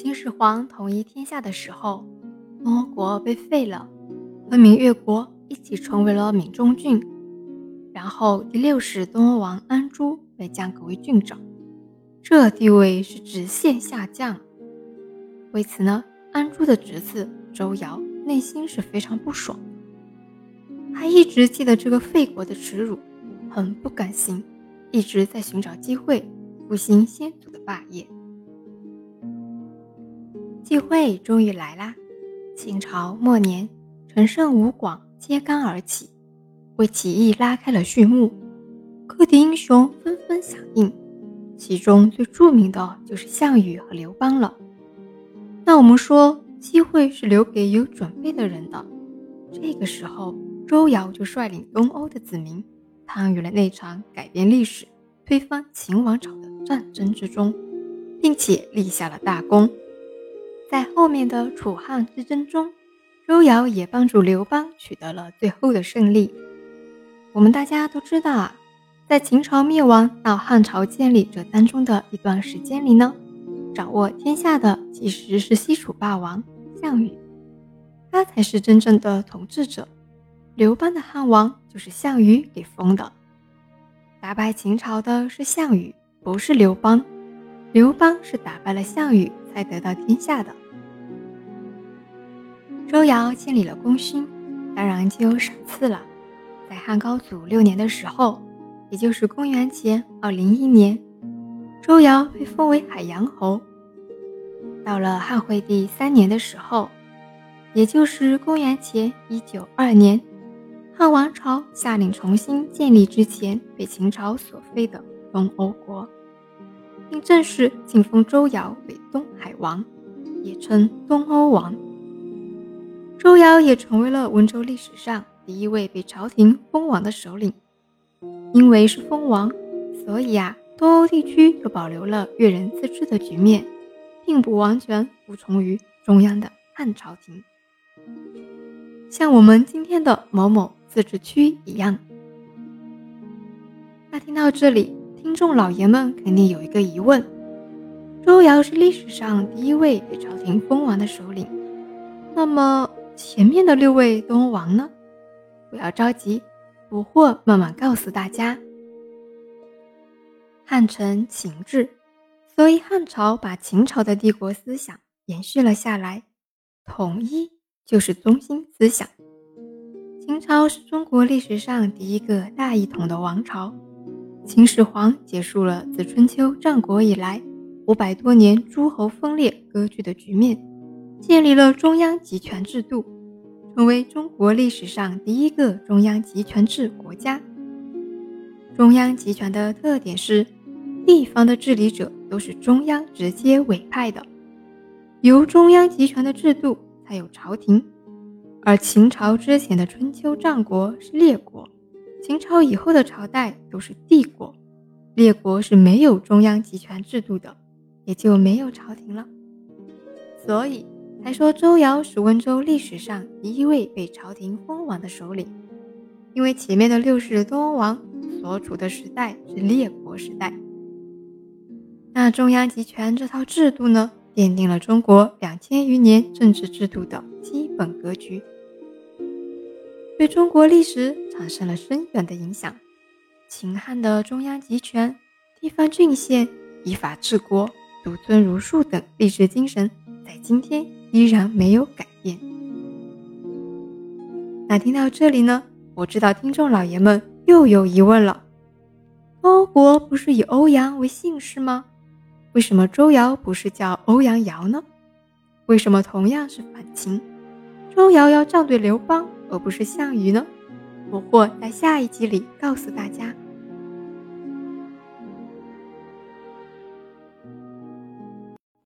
秦始皇统一天下的时候，东欧国被废了，和闽越国一起成为了闽中郡。然后第六世东欧王安珠被降格为郡长，这地位是直线下降。为此呢，安珠的侄子周尧内心是非常不爽，他一直记得这个废国的耻辱，很不甘心，一直在寻找机会复兴先祖的霸业。机会终于来啦！清朝末年，陈胜吴广揭竿而起，为起义拉开了序幕。各地英雄纷纷响应，其中最著名的就是项羽和刘邦了。那我们说，机会是留给有准备的人的。这个时候，周尧就率领东欧的子民，参与了那场改变历史、推翻秦王朝的战争之中，并且立下了大功。在后面的楚汉之争中，周尧也帮助刘邦取得了最后的胜利。我们大家都知道啊，在秦朝灭亡到汉朝建立这当中的一段时间里呢，掌握天下的其实是西楚霸王项羽，他才是真正的统治者。刘邦的汉王就是项羽给封的。打败秦朝的是项羽，不是刘邦。刘邦是打败了项羽才得到天下的。周尧建立了功勋，当然就有赏赐了。在汉高祖六年的时候，也就是公元前二零一年，周尧被封为海阳侯。到了汉惠帝三年的时候，也就是公元前一九二年，汉王朝下令重新建立之前被秦朝所废的东欧国，并正式晋封周尧为东海王，也称东欧王。周尧也成为了温州历史上第一位被朝廷封王的首领。因为是封王，所以啊，东欧地区就保留了越人自治的局面，并不完全服从于中央的汉朝廷，像我们今天的某某自治区一样。那听到这里，听众老爷们肯定有一个疑问：周尧是历史上第一位被朝廷封王的首领，那么？前面的六位东王呢？不要着急，不惑慢慢告诉大家。汉承秦制，所以汉朝把秦朝的帝国思想延续了下来，统一就是中心思想。秦朝是中国历史上第一个大一统的王朝，秦始皇结束了自春秋战国以来五百多年诸侯分裂割据的局面。建立了中央集权制度，成为中国历史上第一个中央集权制国家。中央集权的特点是，地方的治理者都是中央直接委派的，由中央集权的制度才有朝廷。而秦朝之前的春秋战国是列国，秦朝以后的朝代都是帝国，列国是没有中央集权制度的，也就没有朝廷了。所以。才说周尧是温州历史上第一位被朝廷封王的首领，因为前面的六世东王所处的时代是列国时代。那中央集权这套制度呢，奠定了中国两千余年政治制度的基本格局，对中国历史产生了深远的影响。秦汉的中央集权、地方郡县依法治国、独尊儒术等历史精神，在今天。依然没有改变。那听到这里呢，我知道听众老爷们又有疑问了：欧国不是以欧阳为姓氏吗？为什么周尧不是叫欧阳尧呢？为什么同样是反秦，周尧要站队刘邦而不是项羽呢？我会在下一集里告诉大家。